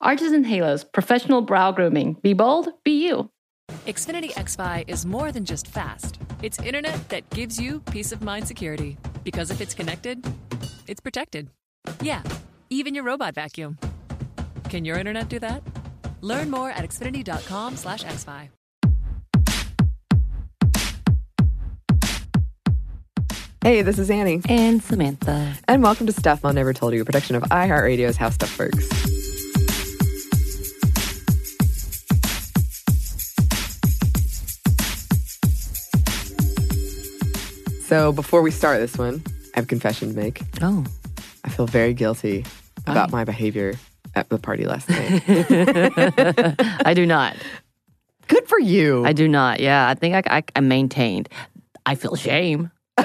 Arches and Halos, professional brow grooming. Be bold, be you. Xfinity XFi is more than just fast. It's internet that gives you peace of mind security. Because if it's connected, it's protected. Yeah, even your robot vacuum. Can your internet do that? Learn more at xfinity.com slash xfi. Hey, this is Anney. And Samantha. And welcome to Stuff Mom Never Told You, a production of iHeartRadio's How Stuff Works. So before we start this one, I have a confession to make. Oh. I feel very guilty about my behavior at the party last night. I do not. Good for you. I do not. Yeah, I think I, I, I maintained. I feel shame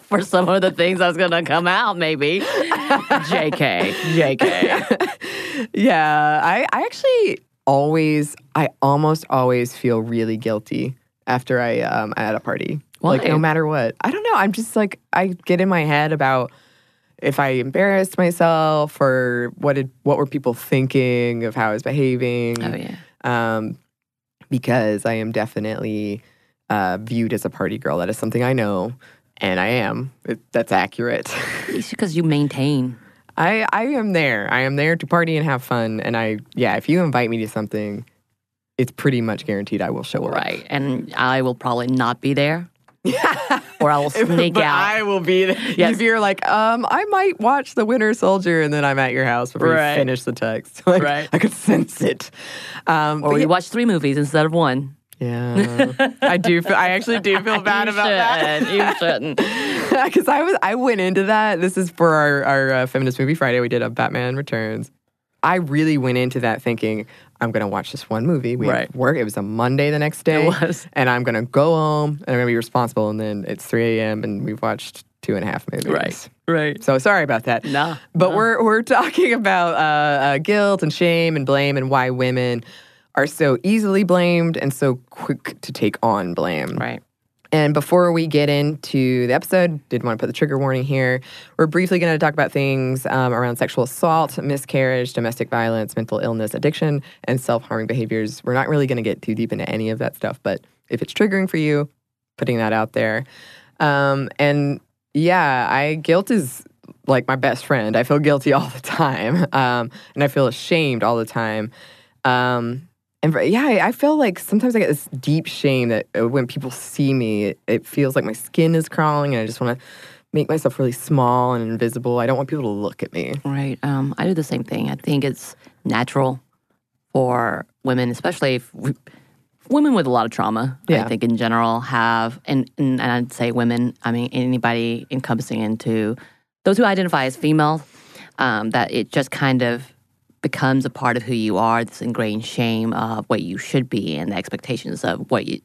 for some of the things that's going to come out, maybe. JK. JK. yeah, I, I actually always, I almost always feel really guilty after I um at a party. Like no matter what. I don't know. I'm just like I get in my head about if I embarrassed myself or what did what were people thinking of how I was behaving. Oh, yeah. Um, because I am definitely uh, viewed as a party girl. That is something I know, and I am. It, that's accurate. It's because you maintain. I I am there. I am there to party and have fun. And I yeah, if you invite me to something, it's pretty much guaranteed I will show up. Right. And I will probably not be there. or I will sneak but out. I will be there. Yes. If you're like, um, I might watch The Winter Soldier, and then I'm at your house before Right. you finish the text. Like, Right. I could sense it. Um, or we yeah, watch three movies instead of one. yeah. I do. Feel, I actually do feel bad you about that. You shouldn't. because I was I went into that. This is for our our uh, feminist movie Friday. We did a Batman Returns. I really went into that thinking I'm gonna watch this one movie. We Right. work. It was a Monday the next day. It was. and I'm gonna go home and I'm gonna be responsible. And then it's 3 a.m. and we've watched two and a half movies. Right. Right. So sorry about that. Nah, But nah. we're we're talking about uh, uh, guilt and shame and blame and why women are so easily blamed and so quick to take on blame. Right. And before we get into the episode, did want to put the trigger warning here. We're briefly going to talk about things um, around sexual assault, miscarriage, domestic violence, mental illness, addiction, and self harming behaviors. We're not really going to get too deep into any of that stuff, but if it's triggering for you, putting that out there. Um, and yeah, I guilt is like my best friend. I feel guilty all the time, um, and I feel ashamed all the time. Um, and yeah, I, feel like sometimes I get this deep shame that uh, when people see me, it, it feels like my skin is crawling, and I just want to make myself really small and invisible. I don't want people to look at me. Right. Um, I do the same thing. I think it's natural for women, especially if we, women with a lot of trauma. Yeah. I think in general have, and, and, and I'd say women. I mean anybody encompassing into those who identify as female. Um, that it just kind of becomes a part of who you are. This ingrained shame of what you should be and the expectations of what you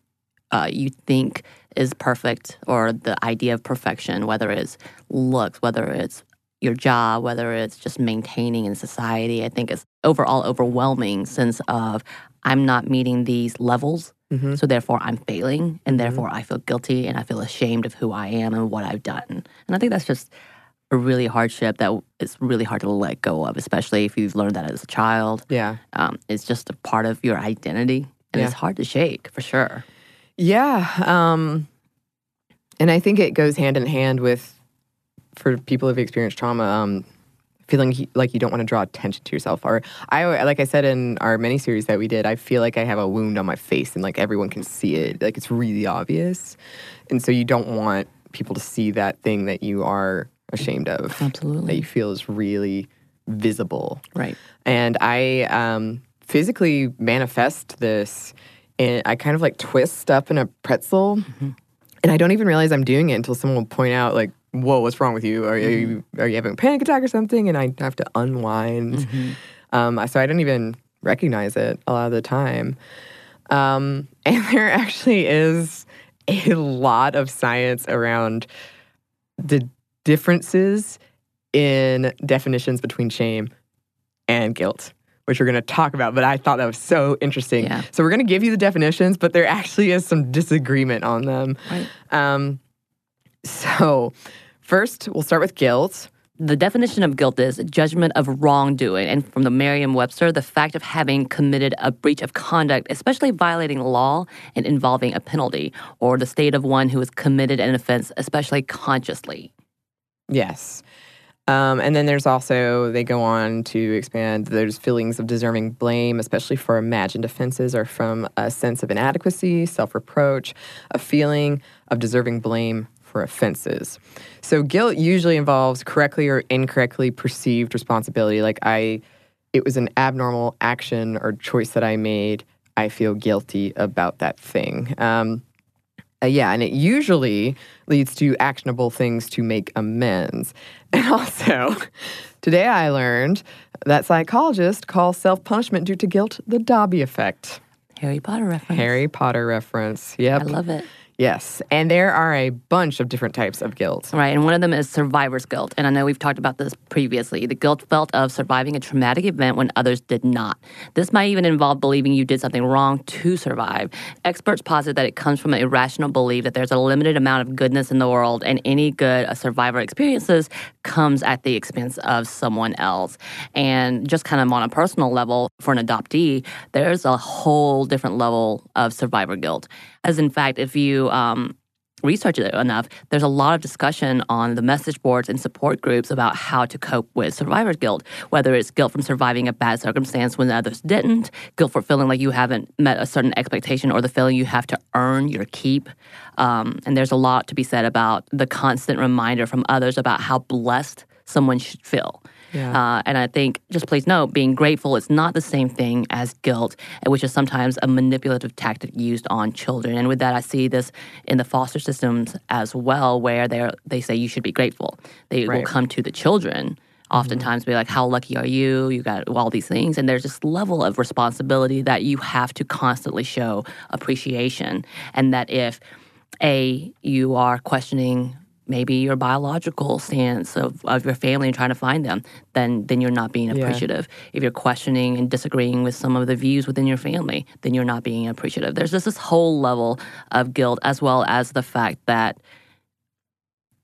uh, you think is perfect or the idea of perfection, whether it's looks, whether it's your job, whether it's just maintaining in society. I think it's overall overwhelming sense of I'm not meeting these levels, Mm-hmm. so therefore I'm failing, and therefore I feel guilty and I feel ashamed of who I am and what I've done. And I think that's just a really hardship that it's really hard to let go of, especially if you've learned that as a child. Yeah. Um, it's just a part of your identity, and Yeah. it's hard to shake for sure. Yeah. Um, and I think it goes hand in hand with, for people who've experienced trauma, um, feeling he- like you don't want to draw attention to yourself. Or I, like I said in our mini series that we did, I feel like I have a wound on my face and like everyone can see it. Like it's really obvious. And so you don't want people to see that thing that you are ashamed of. Absolutely. That you feel is really visible. Right. And I um, physically manifest this. And I kind of like twist up in a pretzel. Mm-hmm. And I don't even realize I'm doing it until someone will point out, like, whoa, what's wrong with you? Are, you Mm-hmm. are you having a panic attack or something? And I have to unwind. Mm-hmm. Um, so I don't even recognize it a lot of the time. Um, and there actually is a lot of science around the differences in definitions between shame and guilt, which we're going to talk about. But I thought that was so interesting. Yeah. So we're going to give you the definitions, but there actually is some disagreement on them. Right. Um, so, first, we'll start with guilt. The definition of guilt is judgment of wrongdoing. And from the Merriam Webster, the fact of having committed a breach of conduct, especially violating law and involving a penalty, or the state of one who has committed an offense, especially consciously. Yes. Um, and then there's also, they go on to expand, there's feelings of deserving blame, especially for imagined offenses or from a sense of inadequacy, self reproach, a feeling of deserving blame for offenses. So guilt usually involves correctly or incorrectly perceived responsibility. Like, I, it was an abnormal action or choice that I made. I feel guilty about that thing. Um, uh, yeah, and it usually leads to actionable things to make amends. And also, today I learned that psychologists call self punishment due to guilt the Dobby effect. Harry Potter reference. Harry Potter reference. Yep. I love it. Yes. And there are a bunch of different types of guilt. Right, and one of them is survivor's guilt. And I know we've talked about this previously. The guilt felt of surviving a traumatic event when others did not. This might even involve believing you did something wrong to survive. Experts posit that it comes from an irrational belief that there's a limited amount of goodness in the world, and any good a survivor experiences comes at the expense of someone else. And just kind of on a personal level, for an adoptee, there's a whole different level of survivor guilt. As in fact, if you um, research it enough, there's a lot of discussion on the message boards and support groups about how to cope with survivor's guilt, whether it's guilt from surviving a bad circumstance when others didn't, guilt for feeling like you haven't met a certain expectation, or the feeling you have to earn your keep. Um, and there's a lot to be said about the constant reminder from others about how blessed someone should feel. Yeah. Uh, and I think, just please note, being grateful is not the same thing as guilt, which is sometimes a manipulative tactic used on children. And with that, I see this in the foster systems as well, where they they say you should be grateful. They will come to the children. Oftentimes, be like, "How lucky are you? You got all these things," and there's this level of responsibility that you have to constantly show appreciation, and that if a you are questioning maybe your biological stance of, of your family and trying to find them, then then you're not being Yeah. appreciative. If you're questioning and disagreeing with some of the views within your family, then you're not being appreciative. There's just this whole level of guilt as well as the fact that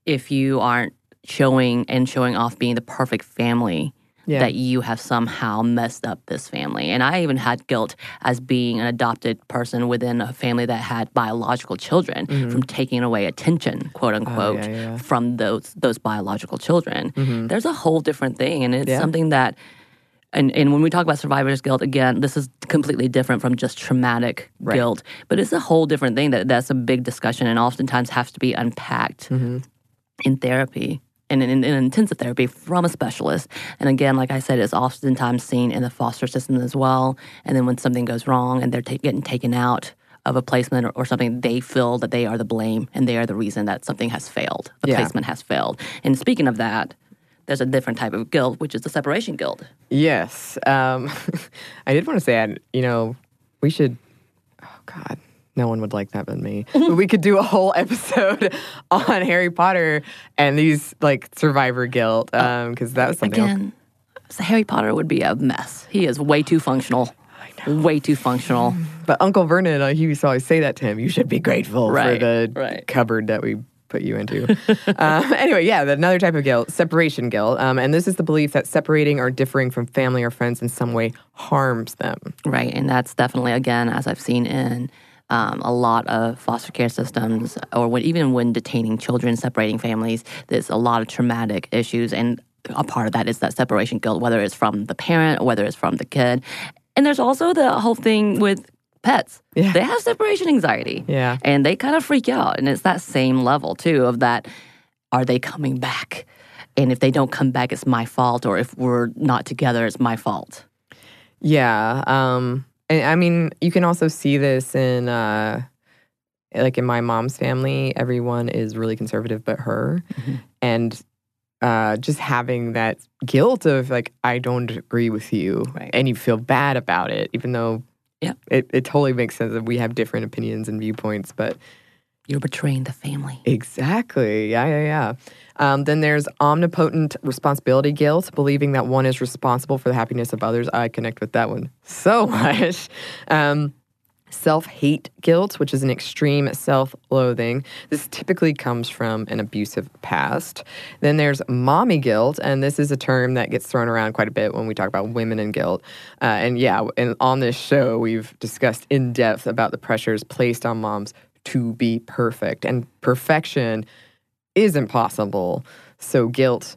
if you aren't showing and showing off being the perfect family Yeah. that you have somehow messed up this family. And I even had guilt as being an adopted person within a family that had biological children from taking away attention, quote unquote, Mm-hmm. Oh, yeah, yeah. from those those biological children. There's a whole different thing, and it's something that. And, and when we talk about survivor's guilt, again, this is completely different from just traumatic Right. guilt, but it's a whole different thing. That that's a big discussion, and oftentimes has to be unpacked Mm-hmm. in therapy in, in, in intensive therapy from a specialist. And again, like I said, it's oftentimes seen in the foster system as well. And then when something goes wrong and they're ta- getting taken out of a placement or, or something, they feel that they are the blame and they are the reason that something has failed. The Yeah. placement has failed. And speaking of that, there's a different type of guilt, which is the separation guilt. Yes. Um, I did want to say, I- you know, we should, oh God, no one would like that but me. but we could do a whole episode on Harry Potter and these like survivor guilt because that was something else. Again, so Harry Potter would be a mess. He is way too functional. Way too functional. But Uncle Vernon, uh, he used to always say that to him. You should be grateful Right, for the right. cupboard that we put you into. uh, anyway, yeah, another type of guilt, separation guilt. Um, and this is the belief that separating or differing from family or friends in some way harms them. Right, and that's definitely again, as I've seen in um, a lot of foster care systems, or when, even when detaining children, separating families, there's a lot of traumatic issues, and a part of that is that separation guilt, whether it's from the parent or whether it's from the kid, and there's also the whole thing with pets. Yeah. They have separation anxiety, Yeah. and they kind of freak out, and it's that same level too of that: are they coming back? And if they don't come back, it's my fault, or if we're not together, it's my fault. Yeah. Um, I mean, you can also see this in, uh, like in my mom's family, everyone is really conservative but her. Mm-hmm. And uh, just having that guilt of like I don't agree with you, Right. and you feel bad about it, even though Yep. it, it totally makes sense that we have different opinions and viewpoints, but You're betraying the family. Exactly. Yeah, yeah, yeah. Um, then there's omnipotent responsibility guilt, believing that one is responsible for the happiness of others. I connect with that one so much. Um, Self hate guilt, which is an extreme self loathing. This typically comes from an abusive past. Then there's mommy guilt, and this is a term that gets thrown around quite a bit when we talk about women and guilt. Uh, and yeah, and on this show, we've discussed in depth about the pressures placed on moms to be perfect, and perfection isn't possible. So guilt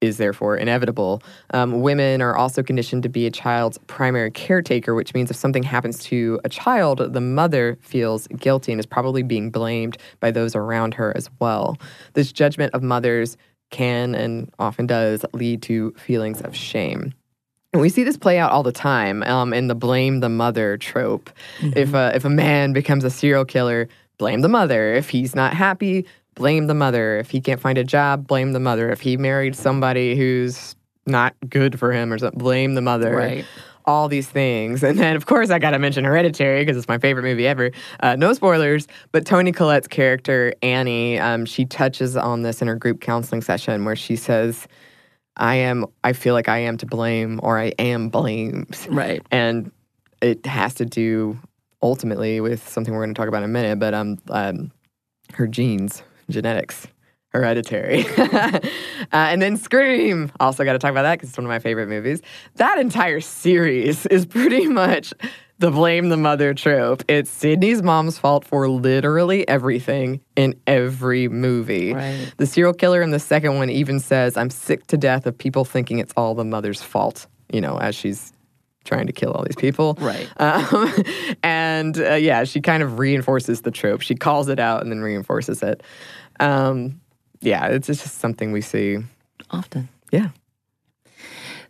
is therefore inevitable. Um, women are also conditioned to be a child's primary caretaker, which means if something happens to a child, the mother feels guilty and is probably being blamed by those around her as well. This judgment of mothers can and often does lead to feelings of shame. And we see this play out all the time um, in the blame the mother trope. If, a, if a man becomes a serial killer, blame the mother. If he's not happy, blame the mother. If he can't find a job, blame the mother. If he married somebody who's not good for him or something, blame the mother. Right. All these things. And then, of course, I got to mention Hereditary because it's my favorite movie ever. Uh, no spoilers, but Toni Collette's character, Annie, um, she touches on this in her group counseling session where she says, I am, I feel like I am to blame or I am blamed. Right. And it has to do ultimately with something we're going to talk about in a minute, but um, um her genes, genetics, hereditary. uh, and then Scream. Also got to talk about that because it's one of my favorite movies. That entire series is pretty much the blame the mother trope. It's Sydney's mom's fault for literally everything in every movie. Right. The serial killer in the second one even says, I'm sick to death of people thinking it's all the mother's fault, you know, as she's trying to kill all these people. Right. Um, and uh, yeah, she kind of reinforces the trope. She calls it out and then reinforces it. Um, yeah, it's just something we see. Often. Yeah.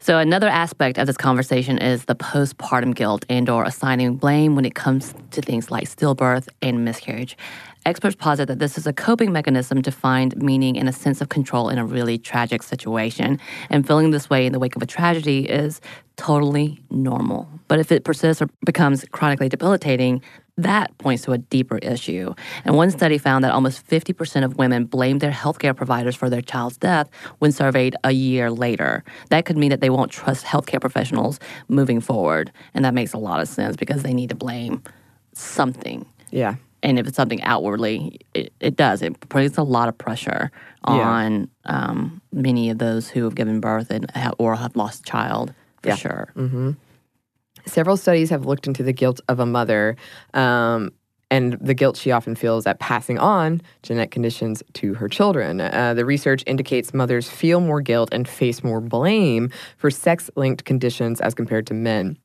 So another aspect of this conversation is the postpartum guilt and or assigning blame when it comes to things like stillbirth and miscarriage. Experts posit that this is a coping mechanism to find meaning and a sense of control in a really tragic situation. And feeling this way in the wake of a tragedy is totally normal. But if it persists or becomes chronically debilitating, that points to a deeper issue. And one study found that almost 50% of women blamed their healthcare providers for their child's death when surveyed a year later. That could mean that they won't trust healthcare professionals moving forward. And that makes a lot of sense because they need to blame something. Yeah. And if it's something outwardly, it, it does. It puts a lot of pressure Yeah. on um, many of those who have given birth and ha- or have lost a child, for Yeah. sure. Several studies have looked into the guilt of a mother um, and the guilt she often feels at passing on genetic conditions to her children. Uh, the research indicates mothers feel more guilt and face more blame for sex linked conditions as compared to men.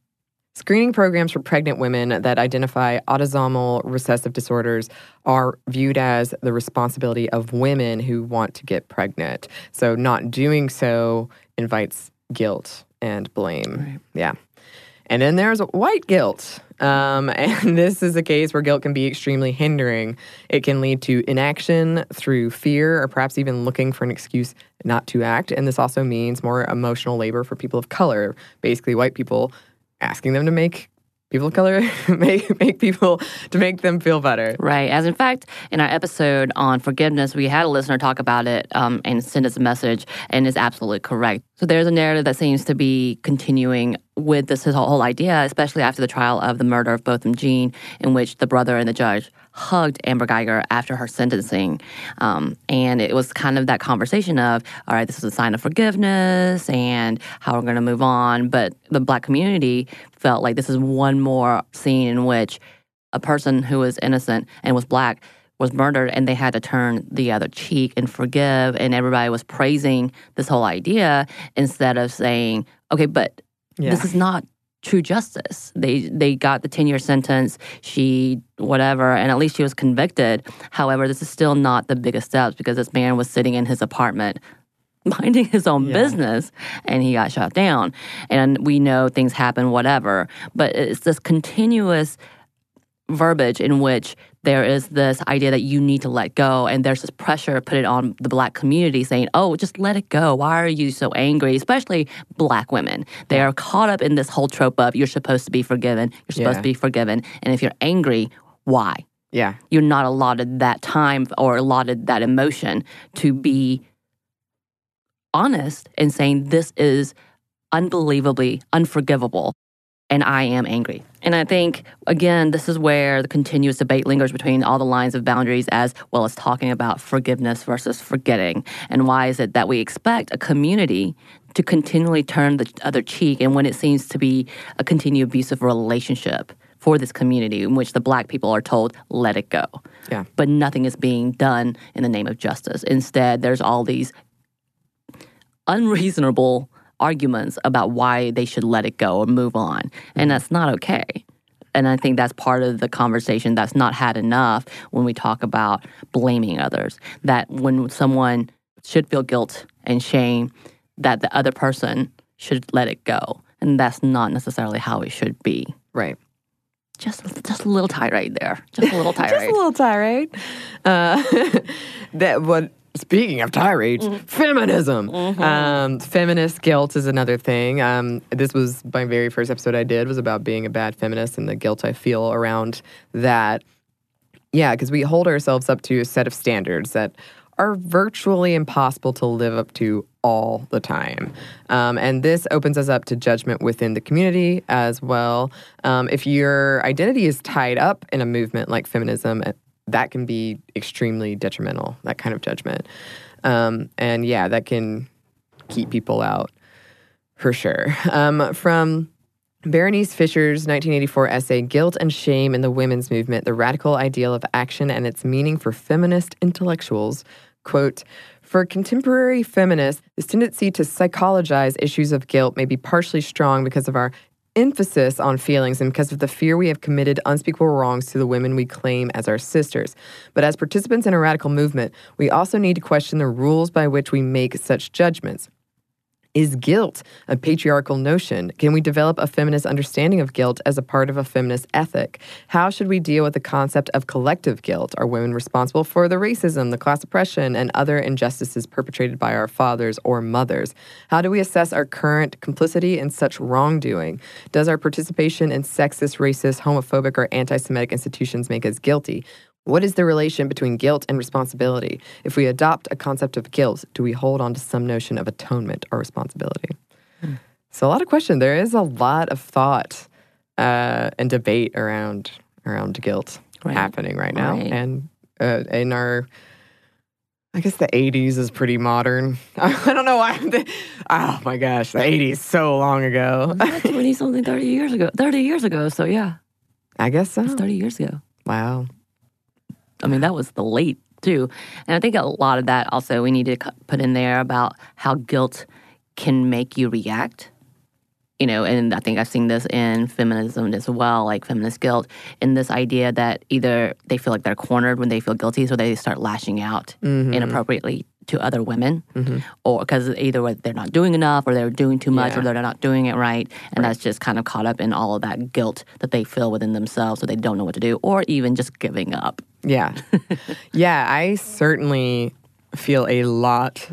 Screening programs for pregnant women that identify autosomal recessive disorders are viewed as the responsibility of women who want to get pregnant. So, not doing so invites guilt and blame. Yeah. And then there's white guilt. Um, and this is a case where guilt can be extremely hindering. It can lead to inaction through fear or perhaps even looking for an excuse not to act. And this also means more emotional labor for people of color, basically, white people asking them to make people of color make make people to make them feel better. Right. As in fact, in our episode on forgiveness, we had a listener talk about it um, and send us a message, and is absolutely correct. So there's a narrative that seems to be continuing with this whole idea, especially after the trial of the murder of Botham Jean, in which the brother and the judge hugged Amber Guyger after her sentencing. Um, and it was kind of that conversation of, all right, this is a sign of forgiveness and how we're going to move on. But the black community felt like this is one more scene in which a person who was innocent and was black was murdered and they had to turn the other cheek and forgive and everybody was praising this whole idea instead of saying okay but this is not true justice. They they got the 10 year sentence. She whatever and at least she was convicted. However this is still not the biggest steps because this man was sitting in his apartment minding his own Yeah. business and he got shot down. And we know things happen whatever. But it's this continuous verbiage in which there is this idea that you need to let go and there's this pressure put it on the black community saying oh just let it go. Why are you so angry? Especially black women. They are caught up in this whole trope of you're supposed to be forgiven you're supposed Yeah. to be forgiven and if you're angry why? Yeah. you're not allotted that time or allotted that emotion to be honest and saying this is unbelievably unforgivable and I am angry. And I think, again, this is where the continuous debate lingers between all the lines of boundaries as well as talking about forgiveness versus forgetting. And why is it that we expect a community to continually turn the other cheek and when it seems to be a continued abusive relationship for this community in which the black people are told, let it go. Yeah. But nothing is being done in the name of justice. Instead, there's all these unreasonable arguments about why they should let it go or move on. And that's not okay. And I think that's part of the conversation that's not had enough when we talk about blaming others. That when someone should feel guilt and shame, that the other person should let it go. And that's not necessarily how it should be. Right. Just, just a little tirade there. Just a little tirade. Just a little tirade. Uh, that what. Speaking of tirades, feminism. Um, feminist guilt is another thing. Um, this was my very first episode I did was about being a bad feminist and the guilt I feel around that. Yeah, because we hold ourselves up to a set of standards that are virtually impossible to live up to all the time. Um, and this opens us up to judgment within the community as well. Um, if your identity is tied up in a movement like feminism, that can be extremely detrimental, that kind of judgment. Um, and yeah, that can keep people out for sure. Um, from Berenice Fisher's 1984 essay, Guilt and Shame in the Women's Movement The Radical Ideal of Action and Its Meaning for Feminist Intellectuals, quote, for contemporary feminists, this tendency to psychologize issues of guilt may be partially strong because of our emphasis on feelings and because of the fear we have committed unspeakable wrongs to the women we claim as our sisters. But as participants in a radical movement, we also need to question the rules by which we make such judgments. Is guilt a patriarchal notion? Can we develop a feminist understanding of guilt as a part of a feminist ethic? How should we deal with the concept of collective guilt? Are women responsible for the racism, the class oppression, and other injustices perpetrated by our fathers or mothers? How do we assess our current complicity in such wrongdoing? Does our participation in sexist, racist, homophobic, or anti Semitic institutions make us guilty? What is the relation between guilt and responsibility? If we adopt a concept of guilt, do we hold on to some notion of atonement or responsibility? So a lot of question. There is a lot of thought uh, and debate around around guilt Right. happening right now, Right. and uh, in our. I guess the 80s is pretty modern. I don't know why. The, oh my gosh, the 80s so long ago. 20 something, 30 years ago. 30 years ago. So, yeah, I guess so. it's 30 years ago. Wow. I mean, that was the late too. And I think a lot of that also we need to put in there about how guilt can make you react. You know, and I think I've seen this in feminism as well, like feminist guilt, in this idea that either they feel like they're cornered when they feel guilty, so they start lashing out mm-hmm. inappropriately to other women, mm-hmm. or because either they're not doing enough, or they're doing too much, Yeah. or they're not doing it right, and that's just kind of caught up in all of that guilt that they feel within themselves, so they don't know what to do, or even just giving up. Yeah. yeah, I certainly feel a lot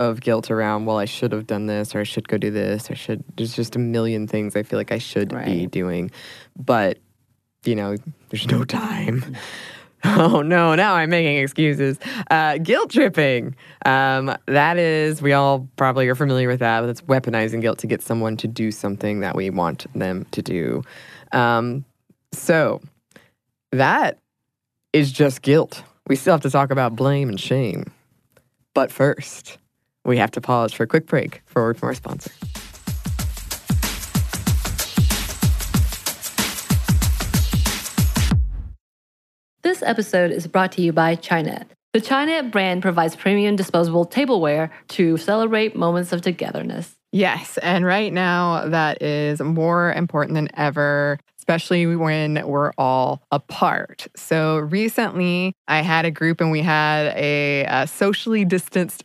of guilt around, well, I should have done this or I should go do this or should there's just a million things I feel like I should be doing. But, you know, there's no time. Oh no, now I'm making excuses. Uh, guilt tripping. Um, that is, we all probably are familiar with that. That's weaponizing guilt to get someone to do something that we want them to do. Um, so, that is just guilt. We still have to talk about blame and shame. But first, we have to pause for a quick break for a word from our sponsor. This episode is brought to you by Chinet. The Chinet brand provides premium disposable tableware to celebrate moments of togetherness. Yes, and right now that is more important than ever, especially when we're all apart. So recently, I had a group and we had a, uh socially distanced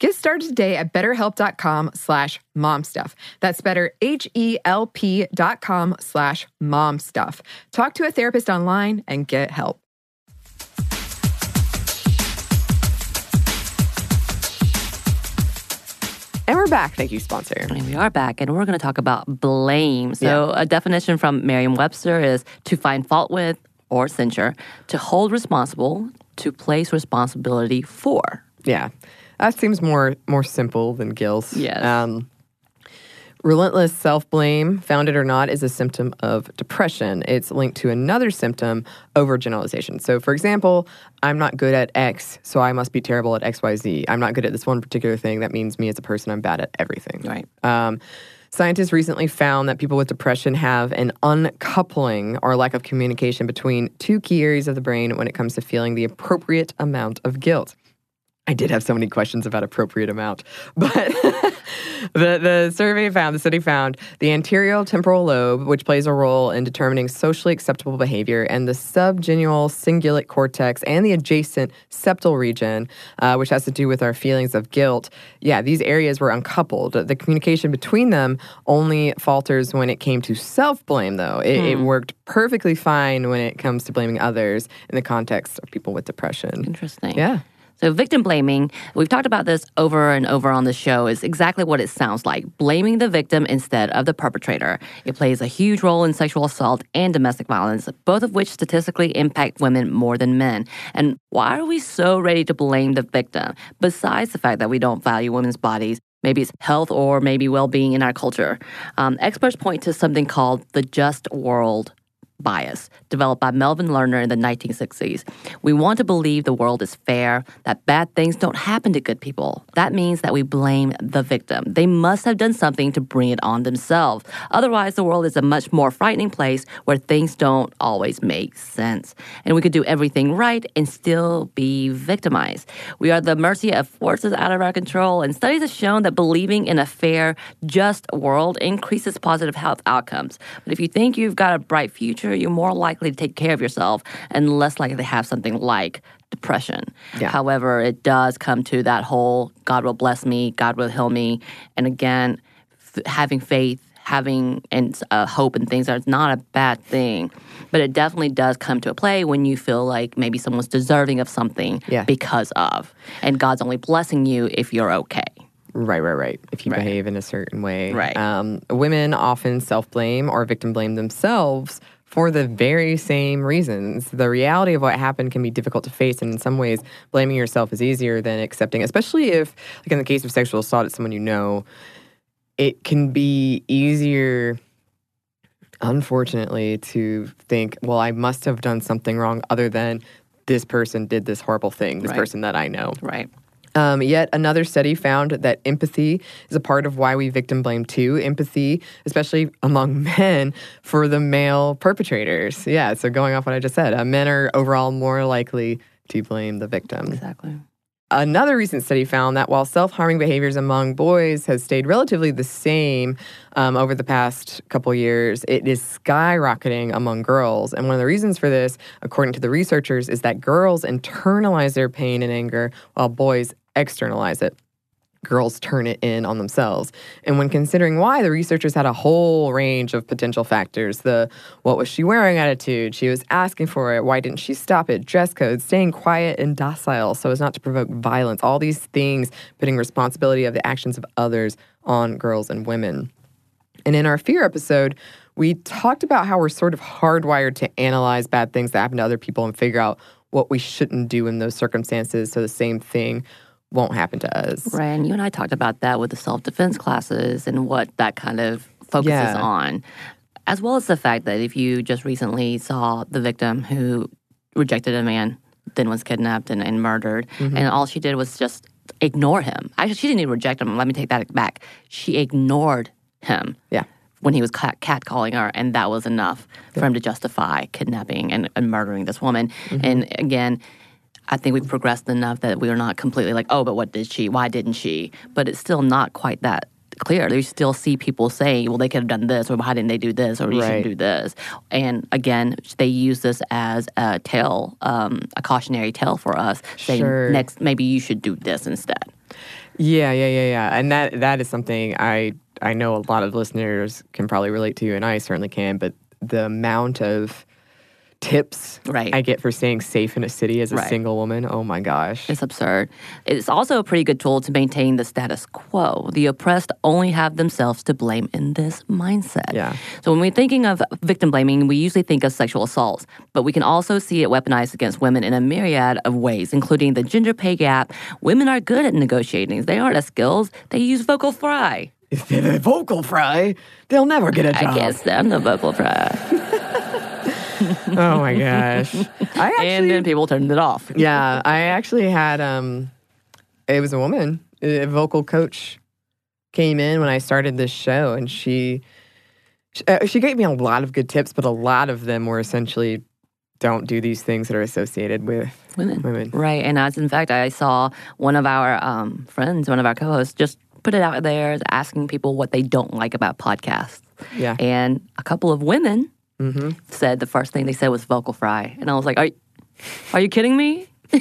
Get started today at betterhelp.com slash momstuff. That's better, H-E-L-P dot com slash momstuff. Talk to a therapist online and get help. And we're back. Thank you, sponsor. And we are back, and we're going to talk about blame. So, a definition from Merriam Webster is to find fault with or censure, to hold responsible, to place responsibility for. Yeah, that seems more more simple than guilt. Yes. Um, relentless self blame, found it or not, is a symptom of depression. It's linked to another symptom, overgeneralization. So, for example, I'm not good at X, so I must be terrible at X, Y, Z. I'm not good at this one particular thing. That means me as a person, I'm bad at everything. Right. Um, scientists recently found that people with depression have an uncoupling or lack of communication between two key areas of the brain when it comes to feeling the appropriate amount of guilt. I did have so many questions about appropriate amount, but the the survey found, the study found, the anterior temporal lobe, which plays a role in determining socially acceptable behavior, and the subgenual cingulate cortex and the adjacent septal region, uh, which has to do with our feelings of guilt. Yeah, these areas were uncoupled. The communication between them only falters when it came to self blame, though. It, it worked perfectly fine when it comes to blaming others in the context of people with depression. Interesting. Yeah. So, victim blaming, we've talked about this over and over on the show, is exactly what it sounds like blaming the victim instead of the perpetrator. It plays a huge role in sexual assault and domestic violence, both of which statistically impact women more than men. And why are we so ready to blame the victim, besides the fact that we don't value women's bodies? Maybe it's health or maybe well being in our culture. Um, experts point to something called the just world bias, developed by Melvin Lerner in the 1960s. We want to believe the world is fair, that bad things don't happen to good people. That means that we blame the victim. They must have done something to bring it on themselves. Otherwise, the world is a much more frightening place where things don't always make sense. And we could do everything right and still be victimized. We are the mercy of forces out of our control, and studies have shown that believing in a fair, just world increases positive health outcomes. But if you think you've got a bright future, you're more likely to take care of yourself and less likely to have something like depression. Yeah. However, it does come to that whole God will bless me, God will heal me. And again, f- having faith, having and uh, hope and things are not a bad thing. But it definitely does come to a play when you feel like maybe someone's deserving of something Yeah. because of. And God's only blessing you if you're okay. Right, right, right. If you Right. behave in a certain way. Right. Um, women often self blame or victim blame themselves for the very same reasons. The reality of what happened can be difficult to face, and in some ways, blaming yourself is easier than accepting, especially if, like in the case of sexual assault, it's someone you know. It can be easier, unfortunately, to think, well, I must have done something wrong other than this person did this horrible thing, this Right. person that I know. Right. Um, yet another study found that empathy is a part of why we victim blame too. Empathy, especially among men, for the male perpetrators. Yeah, so going off what I just said, uh, men are overall more likely to blame the victim. Exactly. Another recent study found that while self harming behaviors among boys has stayed relatively the same um, over the past couple years, it is skyrocketing among girls. And one of the reasons for this, according to the researchers, is that girls internalize their pain and anger while boys externalize it girls turn it in on themselves. And when considering why, the researchers had a whole range of potential factors. The what was she wearing attitude, she was asking for it, why didn't she stop it, dress code, staying quiet and docile so as not to provoke violence, all these things putting responsibility of the actions of others on girls and women. And in our fear episode, we talked about how we're sort of hardwired to analyze bad things that happen to other people and figure out what we shouldn't do in those circumstances so the same thing won't happen to us. Right. And you and I talked about that with the self defense classes and what that kind of focuses Yeah. on, as well as the fact that if you just recently saw the victim who rejected a man, then was kidnapped and, and murdered, Mm-hmm. and all she did was just ignore him. Actually, she didn't even reject him. Let me take that back. She ignored him. Yeah. When he was cat catcalling her, and that was enough for him to justify kidnapping and, and murdering this woman. Mm-hmm. And again, I think we've progressed enough that we are not completely like, oh, but what did she? Why didn't she? But it's still not quite that clear. You still see people saying, well, they could have done this, or why didn't they do this, or you Right. shouldn't do this. And again, they use this as a tale, um, a cautionary tale for us, saying Sure. next, maybe you should do this instead. Yeah, yeah, yeah, yeah. And that that is something I I know a lot of listeners can probably relate to, and I certainly can. But the amount of tips Right. I get for staying safe in a city as a Right. single woman, oh my gosh. It's absurd. It's also a pretty good tool to maintain the status quo. The oppressed only have themselves to blame in this mindset. Yeah. So when we're thinking of victim blaming, we usually think of sexual assaults, but we can also see it weaponized against women in a myriad of ways, including the gender pay gap. Women are good at negotiating. They aren't as skills. They use vocal fry. If they're the vocal fry, they'll never get a job. I can't stand the vocal fry. Oh my gosh. I actually, and then people turned it off. yeah, I actually had um, it was a woman, a vocal coach, came in when I started this show, and she she, uh, she gave me a lot of good tips, but a lot of them were essentially don't do these things that are associated with women. women. Right. And as in fact, I saw one of our um, friends, one of our co hosts, just put it out there asking people what they don't like about podcasts. Yeah. And a couple of women Mm-hmm. said the first thing they said was vocal fry. And I was like, are, are you kidding me? yeah,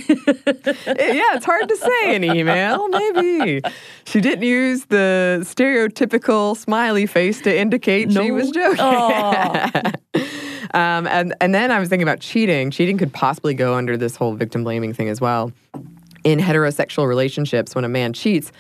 it's hard to say in email. Maybe she didn't use the stereotypical smiley face to indicate she was joking. um, and and then I was thinking about cheating. Cheating could possibly go under this whole victim blaming thing as well. In heterosexual relationships, when a man cheats,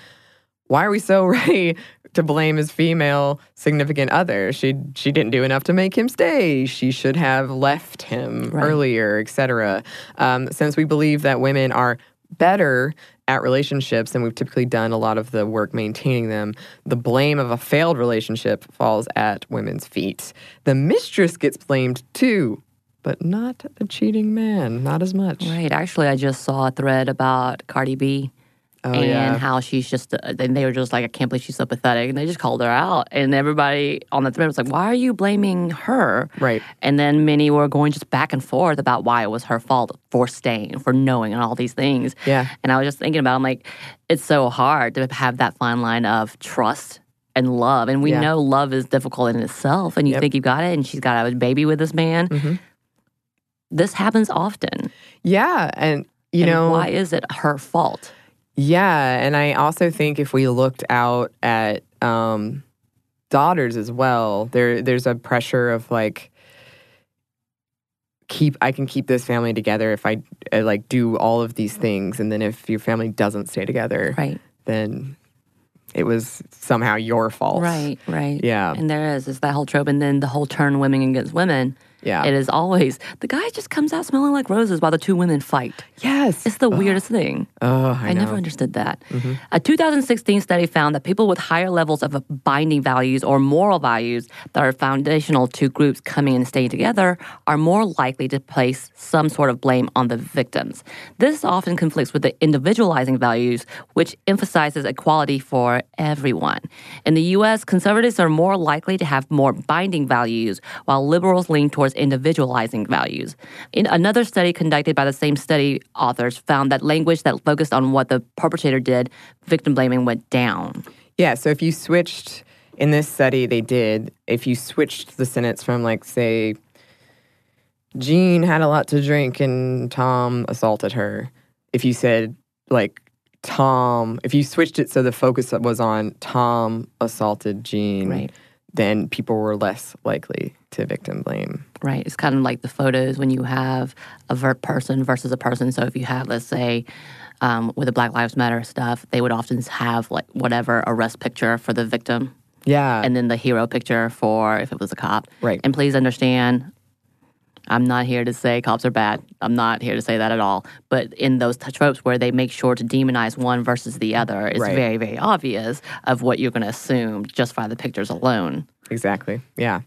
why are we so ready to blame his female significant other? She she didn't do enough to make him stay. She should have left him Right. earlier, etc. Um, since we believe that women are better at relationships and we've typically done a lot of the work maintaining them, the blame of a failed relationship falls at women's feet. The mistress gets blamed too, but not the cheating man, not as much. Right. Actually, I just saw a thread about Cardi B. Oh, and yeah. how she's just, uh, and they were just like, I can't believe she's so pathetic. And they just called her out. And everybody on the thread was like, why are you blaming her? Right. And then many were going just back and forth about why it was her fault for staying, for knowing, and all these things. Yeah. And I was just thinking about, I'm like, it's so hard to have that fine line of trust and love. And we Yeah. know love is difficult in itself. And you Yep. think you've got it, and she's got a baby with this man. Mhm. This happens often. Yeah, and you And know why is it her fault? Yeah, and I also think if we looked out at um, daughters as well, there there's a pressure of like keep I can keep this family together if I uh, like do all of these things, and then if your family doesn't stay together, Right. then it was somehow your fault. Right, right. Yeah. And there is, is that whole trope. And then the whole turn women against women. Yeah. It is always the guy just comes out smelling like roses while the two women fight. Yes. It's the weirdest thing. Oh, I, I, never understood that. Mm-hmm. A 2016 study found that people with higher levels of binding values or moral values that are foundational to groups coming and staying together are more likely to place some sort of blame on the victims. This often conflicts with the individualizing values, which emphasizes equality for everyone. In the US, conservatives are more likely to have more binding values, while liberals lean towards individualizing values. In another study conducted by the same study authors found that language that focused on what the perpetrator did, victim blaming went down. Yeah, so if you switched in this study they did, if you switched the sentence from like say Jean had a lot to drink and Tom assaulted her. If you said like Tom, if you switched it so the focus was on Tom assaulted Jean, Right. then people were less likely to victim blame. Right. It's kind of like the photos when you have a ver- person versus a person. So if you have, let's say, um, with the Black Lives Matter stuff, they would often have like whatever arrest picture for the victim Yeah. and then the hero picture for if it was a cop. Right. And please understand, I'm not here to say cops are bad. I'm not here to say that at all. But in those t- tropes where they make sure to demonize one versus the other, it's Right. very, very obvious of what you're going to assume just by the pictures alone. Exactly. Yeah.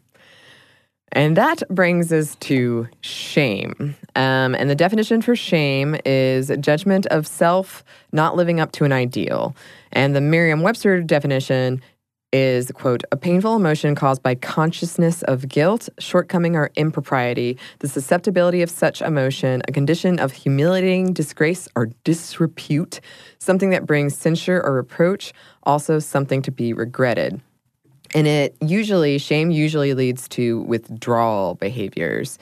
And that brings us to shame. Um, and the definition for shame is judgment of self not living up to an ideal. And the Merriam Webster definition is, quote, a painful emotion caused by consciousness of guilt, shortcoming, or impropriety, the susceptibility of such emotion, a condition of humiliating disgrace or disrepute, something that brings censure or reproach, also something to be regretted. And it usually, shame usually leads to withdrawal behaviors.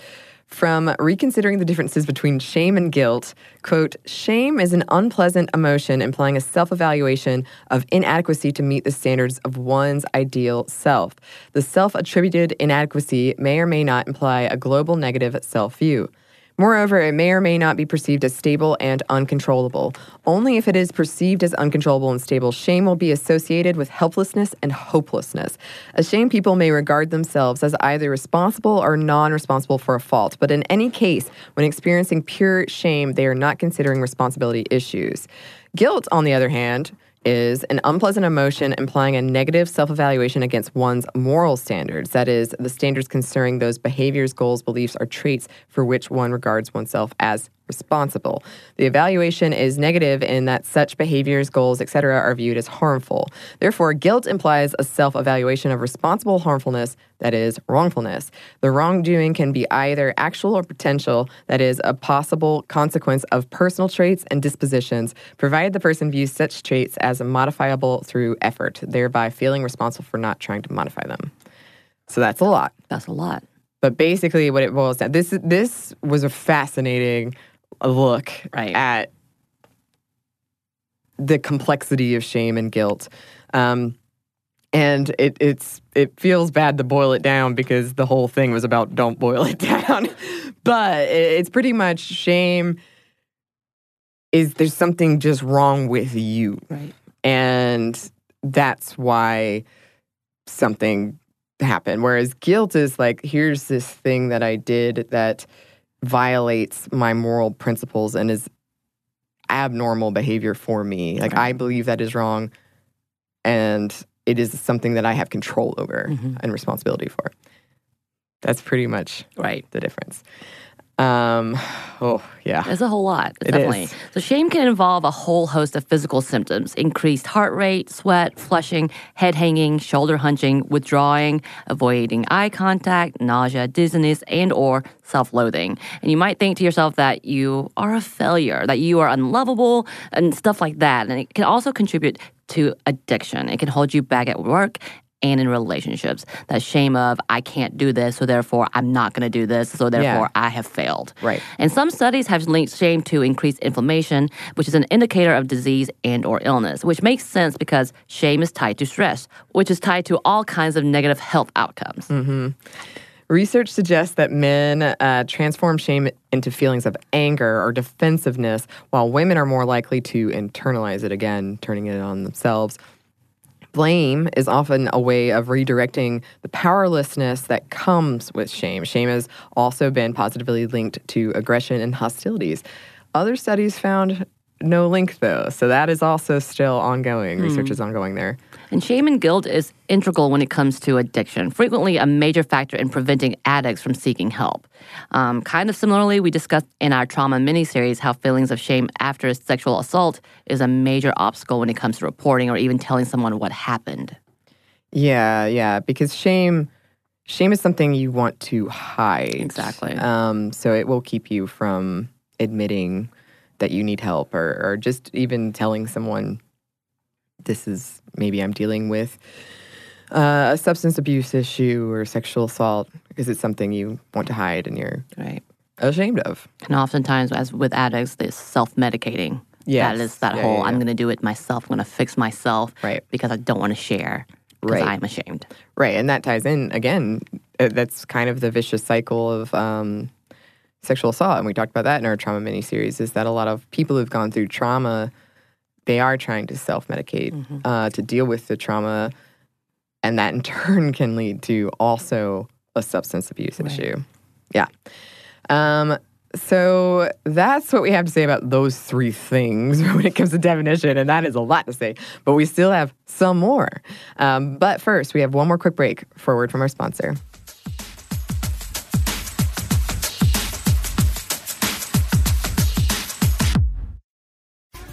From reconsidering the differences between shame and guilt, quote, shame is an unpleasant emotion implying a self evaluation of inadequacy to meet the standards of one's ideal self. The self attributed inadequacy may or may not imply a global negative self view. Moreover, it may or may not be perceived as stable and uncontrollable. Only if it is perceived as uncontrollable and stable, shame will be associated with helplessness and hopelessness. Ashamed people may regard themselves as either responsible or non responsible for a fault, but in any case, when experiencing pure shame, they are not considering responsibility issues. Guilt, on the other hand, is an unpleasant emotion implying a negative self evaluation against one's moral standards. That is, the standards concerning those behaviors, goals, beliefs, or traits for which one regards oneself as responsible. The evaluation is negative in that such behaviors, goals, etc. are viewed as harmful. Therefore, guilt implies a self evaluation of responsible harmfulness, that is, wrongfulness. The wrongdoing can be either actual or potential, that is, a possible consequence of personal traits and dispositions, provided the person views such traits as modifiable through effort, thereby feeling responsible for not trying to modify them. So that's a lot. That's a lot. But basically, what it boils down this this was a fascinating look Right. at the complexity of shame and guilt. Um, and it, it's it feels bad to boil it down because the whole thing was about don't boil it down. but it, it's pretty much shame is there's something just wrong with you. Right. And that's why something happened. Whereas guilt is like, here's this thing that I did that violates my moral principles and is abnormal behavior for me. Like, I believe that is wrong. And it is something that I have control over mm-hmm. and responsibility for. That's pretty much Right. the difference. Um, oh, yeah. It's a whole lot. It definitely. is. So shame can involve a whole host of physical symptoms: increased heart rate, sweat, flushing, head hanging, shoulder hunching, withdrawing, avoiding eye contact, nausea, dizziness, and/or self-loathing. And you might think to yourself that you are a failure, that you are unlovable, and stuff like that. And it can also contribute to addiction. It can hold you back at work and in relationships. That shame of I can't do this, so therefore I'm not going to do this, so therefore I have failed. Right. And some studies have linked shame to increased inflammation, which is an indicator of disease and or illness, which makes sense because shame is tied to stress, which is tied to all kinds of negative health outcomes. Research suggests that men uh, transform shame into feelings of anger or defensiveness, while women are more likely to internalize it again, turning it on themselves. Blame is often a way of redirecting the powerlessness that comes with shame. Shame has also been positively linked to aggression and hostilities. Other studies found no link, though, so that is also still ongoing. Research is ongoing there. And shame and guilt is integral when it comes to addiction, frequently a major factor in preventing addicts from seeking help. Um, kind of similarly, we discussed in our trauma miniseries how feelings of shame after a sexual assault is a major obstacle when it comes to reporting or even telling someone what happened. Yeah, yeah, because shame shame is something you want to hide. Exactly. Um, so it will keep you from admitting that you need help or, or just even telling someone this is maybe I'm dealing with uh, a substance abuse issue or sexual assault because it's something you want to hide and you're Right. ashamed of. And oftentimes, as with addicts, this self-medicating. Yes. That is that Yeah, whole yeah, I'm going to do it myself. I'm going to fix myself. Right. Because I don't want to share. Because Right. I'm ashamed. Right, and that ties in again. uh, That's kind of the vicious cycle of um, sexual assault, and we talked about that in our trauma mini series. Is that a lot of people who've gone through trauma, they are trying to self medicate uh, to deal with the trauma, and that in turn can lead to also a substance abuse issue. Yeah. Um, so that's what we have to say about those three things when it comes to definition, and that is a lot to say. But we still have some more. Um, but first, we have one more quick break for a word from our sponsor.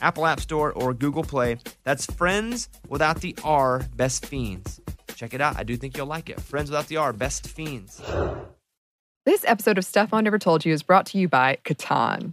Apple App Store or Google Play. That's Friends without the R, Best Fiends. Check it out. I do think you'll like it. Friends without the R, Best Fiends. This episode of Stuff Mom Never Told You is brought to you by Catan.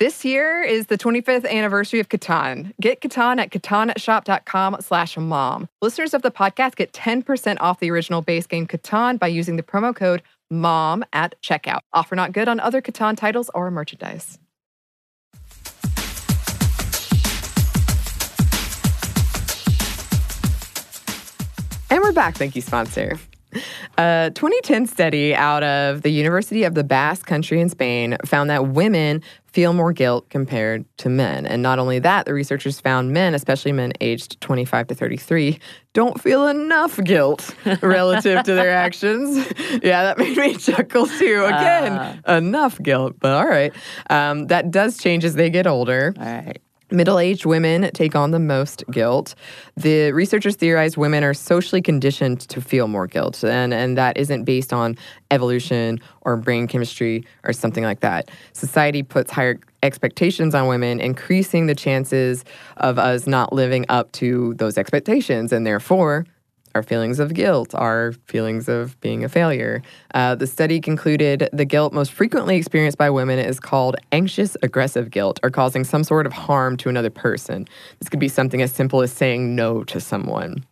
This year is the 25th anniversary of Catan. Get Catan at catanshop.com slash mom. Listeners of the podcast get 10% off the original base game Catan by using the promo code MOM at checkout. Offer not good on other Catan titles or merchandise. And we're back. Thank you, sponsor. A 2010 study out of the University of the Basque Country in Spain found that women feel more guilt compared to men. And not only that, the researchers found men, especially men aged 25 to 33, don't feel enough guilt relative to their actions. yeah, that made me chuckle too. Again, enough guilt, but all right. Um, that does change as they get older. All right. Middle aged women take on the most guilt. The researchers theorize women are socially conditioned to feel more guilt, and, and that isn't based on evolution or brain chemistry or something like that. Society puts higher expectations on women, increasing the chances of us not living up to those expectations, and therefore, our feelings of guilt, our feelings of being a failure. Uh, the study concluded the guilt most frequently experienced by women is called anxious aggressive guilt or causing some sort of harm to another person. This could be something as simple as saying no to someone.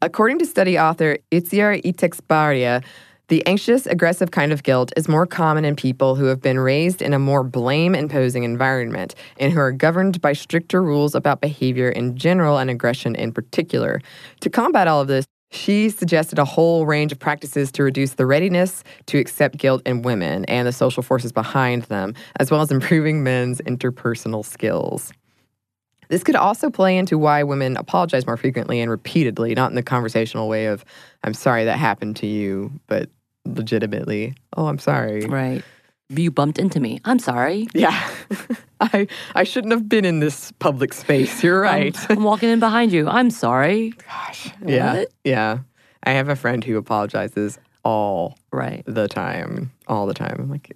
According to study author Itziar Etxebarria, the anxious, aggressive kind of guilt is more common in people who have been raised in a more blame imposing environment and who are governed by stricter rules about behavior in general and aggression in particular. To combat all of this, she suggested a whole range of practices to reduce the readiness to accept guilt in women and the social forces behind them, as well as improving men's interpersonal skills. This could also play into why women apologize more frequently and repeatedly, not in the conversational way of, I'm sorry that happened to you, but legitimately, oh, I'm sorry. Right. You bumped into me. I'm sorry. Yeah. I I shouldn't have been in this public space. You're right. I'm walking in behind you. I'm sorry. Gosh. Yeah. What? Yeah. I have a friend who apologizes all Right. the time. All the time. I'm like,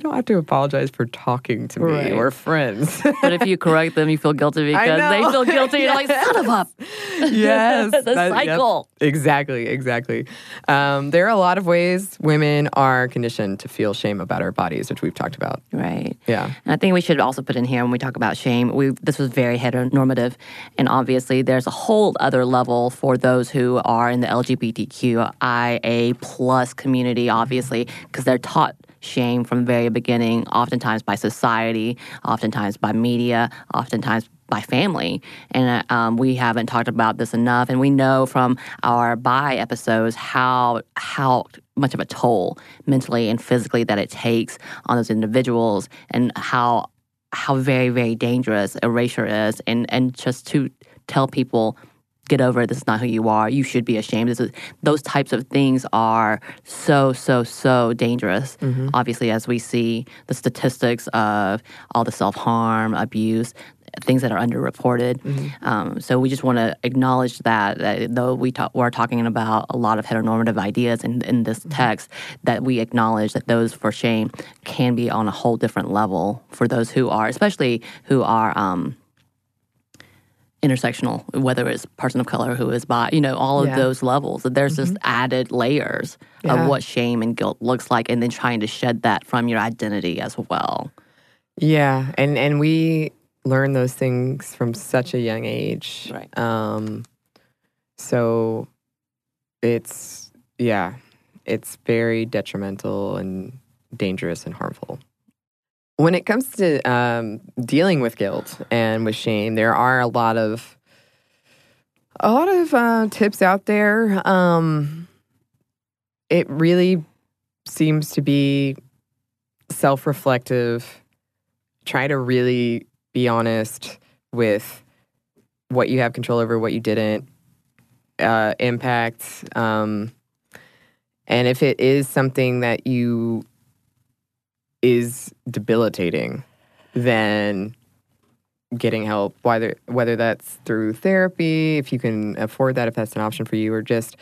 you don't have to apologize for talking to me. Right. We're friends. But if you correct them, you feel guilty because they feel guilty. You're like, son of a. yes. the that- yep. cycle. Exactly, exactly. Um, there are a lot of ways women are conditioned to feel shame about our bodies, which we've talked about. Right. Yeah. And I think we should also put in here when we talk about shame, we this was very heteronormative, and obviously there's a whole other level for those who are in the LGBTQIA plus community, obviously, because they're taught shame from the very beginning, oftentimes by society, oftentimes by media, oftentimes by family. And uh, um, we haven't talked about this enough. And we know from our bi episodes how how much of a toll mentally and physically that it takes on those individuals and how how very, very dangerous erasure is and, and just to tell people get over it. This is not who you are. You should be ashamed. This is, those types of things are so, so, so dangerous. Obviously, as we see the statistics of all the self harm, abuse, things that are underreported. Um, so we just want to acknowledge that, that though we talk, we're talking about a lot of heteronormative ideas in, in this text, that we acknowledge that those for shame can be on a whole different level for those who are, especially who are. Um, intersectional, whether it's person of color who is bi, you know, all of Yeah. those levels. There's just added layers Yeah. of what shame and guilt looks like, and then trying to shed that from your identity as well. Yeah, and and we learn those things from such a young age. Right. Um, so it's yeah, it's very detrimental and dangerous and harmful. When it comes to um, dealing with guilt and with shame, there are a lot of a lot of uh, tips out there. Um, it really seems to be self-reflective try to really be honest with what you have control over, what you didn't, uh, impact. Um, and if it is something that you is debilitating, than getting help, whether whether that's through therapy, if you can afford that, if that's an option for you, or just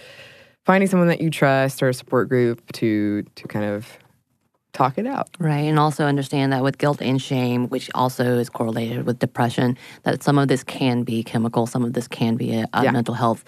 finding someone that you trust or a support group to to kind of talk it out. Right. And also understand that with guilt and shame, which also is correlated with depression, that some of this can be chemical, some of this can be a, a Yeah. mental health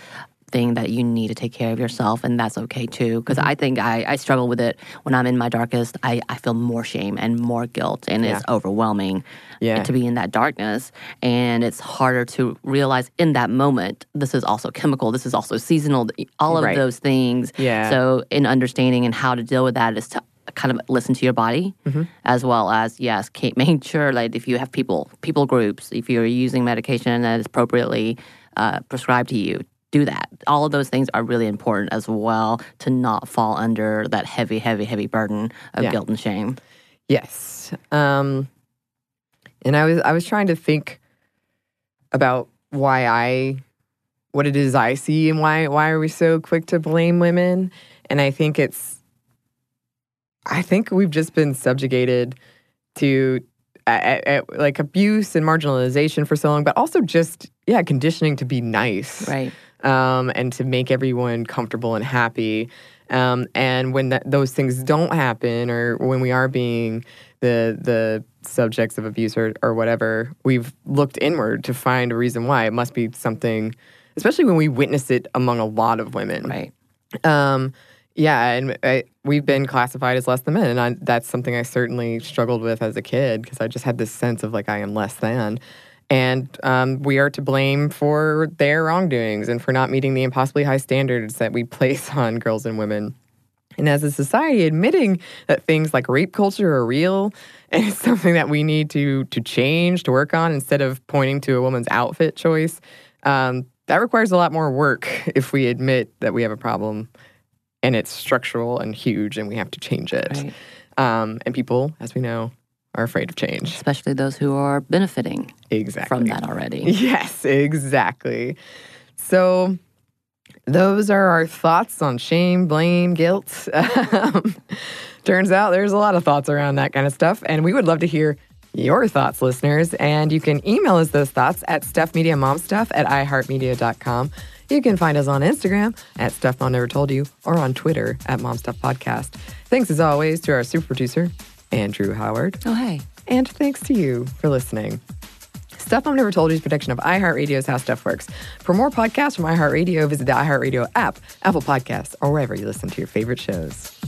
thing that you need to take care of yourself and that's okay too because i think I, I struggle with it when i'm in my darkest I, I feel more shame and more guilt and it's overwhelming Yeah. to be in that darkness and it's harder to realize in that moment this is also chemical this is also seasonal all of Right. those things Yeah. so in understanding and how to deal with that is to kind of listen to your body Mm-hmm. as well as yes keep making sure like if you have people people groups if you're using medication that is appropriately uh, prescribed to you do that all of those things are really important as well to not fall under that heavy heavy heavy burden of Yeah. guilt and shame Yes. Um, and I was I was trying to think about why I what it is I see and why why are we so quick to blame women? And I think it's I think we've just been subjugated to uh, uh, like abuse and marginalization for so long, but also just yeah, conditioning to be nice right um, and to make everyone comfortable and happy. Um, and when that, those things don't happen, or when we are being the the subjects of abuse or, or whatever, we've looked inward to find a reason why. It must be something especially when we witness it among a lot of women. Right. Um, yeah, and I, we've been classified as less than men, and I, that's something I certainly struggled with as a kid because I just had this sense of like I am less than, and um, we are to blame for their wrongdoings and for not meeting the impossibly high standards that we place on girls and women. And as a society, admitting that things like rape culture are real and it's something that we need to to change to work on instead of pointing to a woman's outfit choice, um, that requires a lot more work if we admit that we have a problem and it's structural and huge and we have to change it. Right. Um, and people, as we know, are afraid of change. Especially those who are benefiting Exactly. from that already. Yes, exactly. So those are our thoughts on shame, blame, guilt. Um, turns out there's a lot of thoughts around that kind of stuff, and we would love to hear your thoughts, listeners. And you can email us those thoughts at stuffmediamomstuff at iheartmedia.com. You can find us on Instagram at Stuff Mom Never Told You or on Twitter at MomStuffPodcast. Thanks as always to our super producer, Andrew Howard. Oh, hey. And thanks to you for listening. Stuff Mom Never Told You is a production of iHeartRadio's How Stuff Works. For more podcasts from iHeartRadio, visit the iHeartRadio app, Apple Podcasts, or wherever you listen to your favorite shows.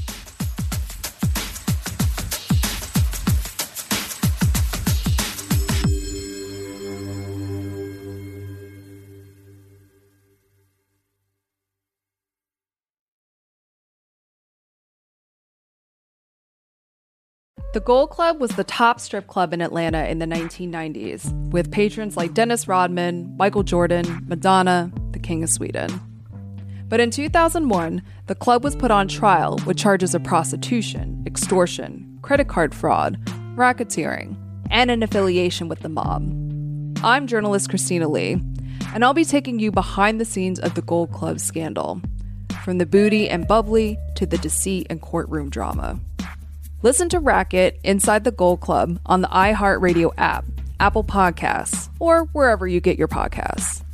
The Gold Club was the top strip club in Atlanta in the 1990s, with patrons like Dennis Rodman, Michael Jordan, Madonna, the King of Sweden. But in 2001, the club was put on trial with charges of prostitution, extortion, credit card fraud, racketeering, and an affiliation with the mob. I'm journalist Christina Lee, and I'll be taking you behind the scenes of the Gold Club scandal, from the booty and bubbly to the deceit and courtroom drama. Listen to Racket Inside the Gold Club on the iHeartRadio app, Apple Podcasts, or wherever you get your podcasts.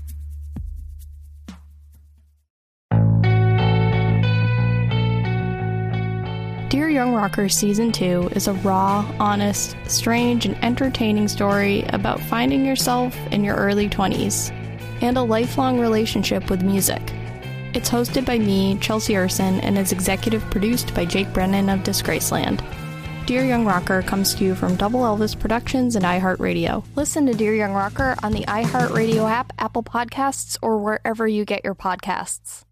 Dear Young Rocker Season 2 is a raw, honest, strange, and entertaining story about finding yourself in your early 20s and a lifelong relationship with music. It's hosted by me, Chelsea Urson, and is executive produced by Jake Brennan of Disgraceland. Dear Young Rocker comes to you from Double Elvis Productions and iHeartRadio. Listen to Dear Young Rocker on the iHeartRadio app, Apple Podcasts, or wherever you get your podcasts.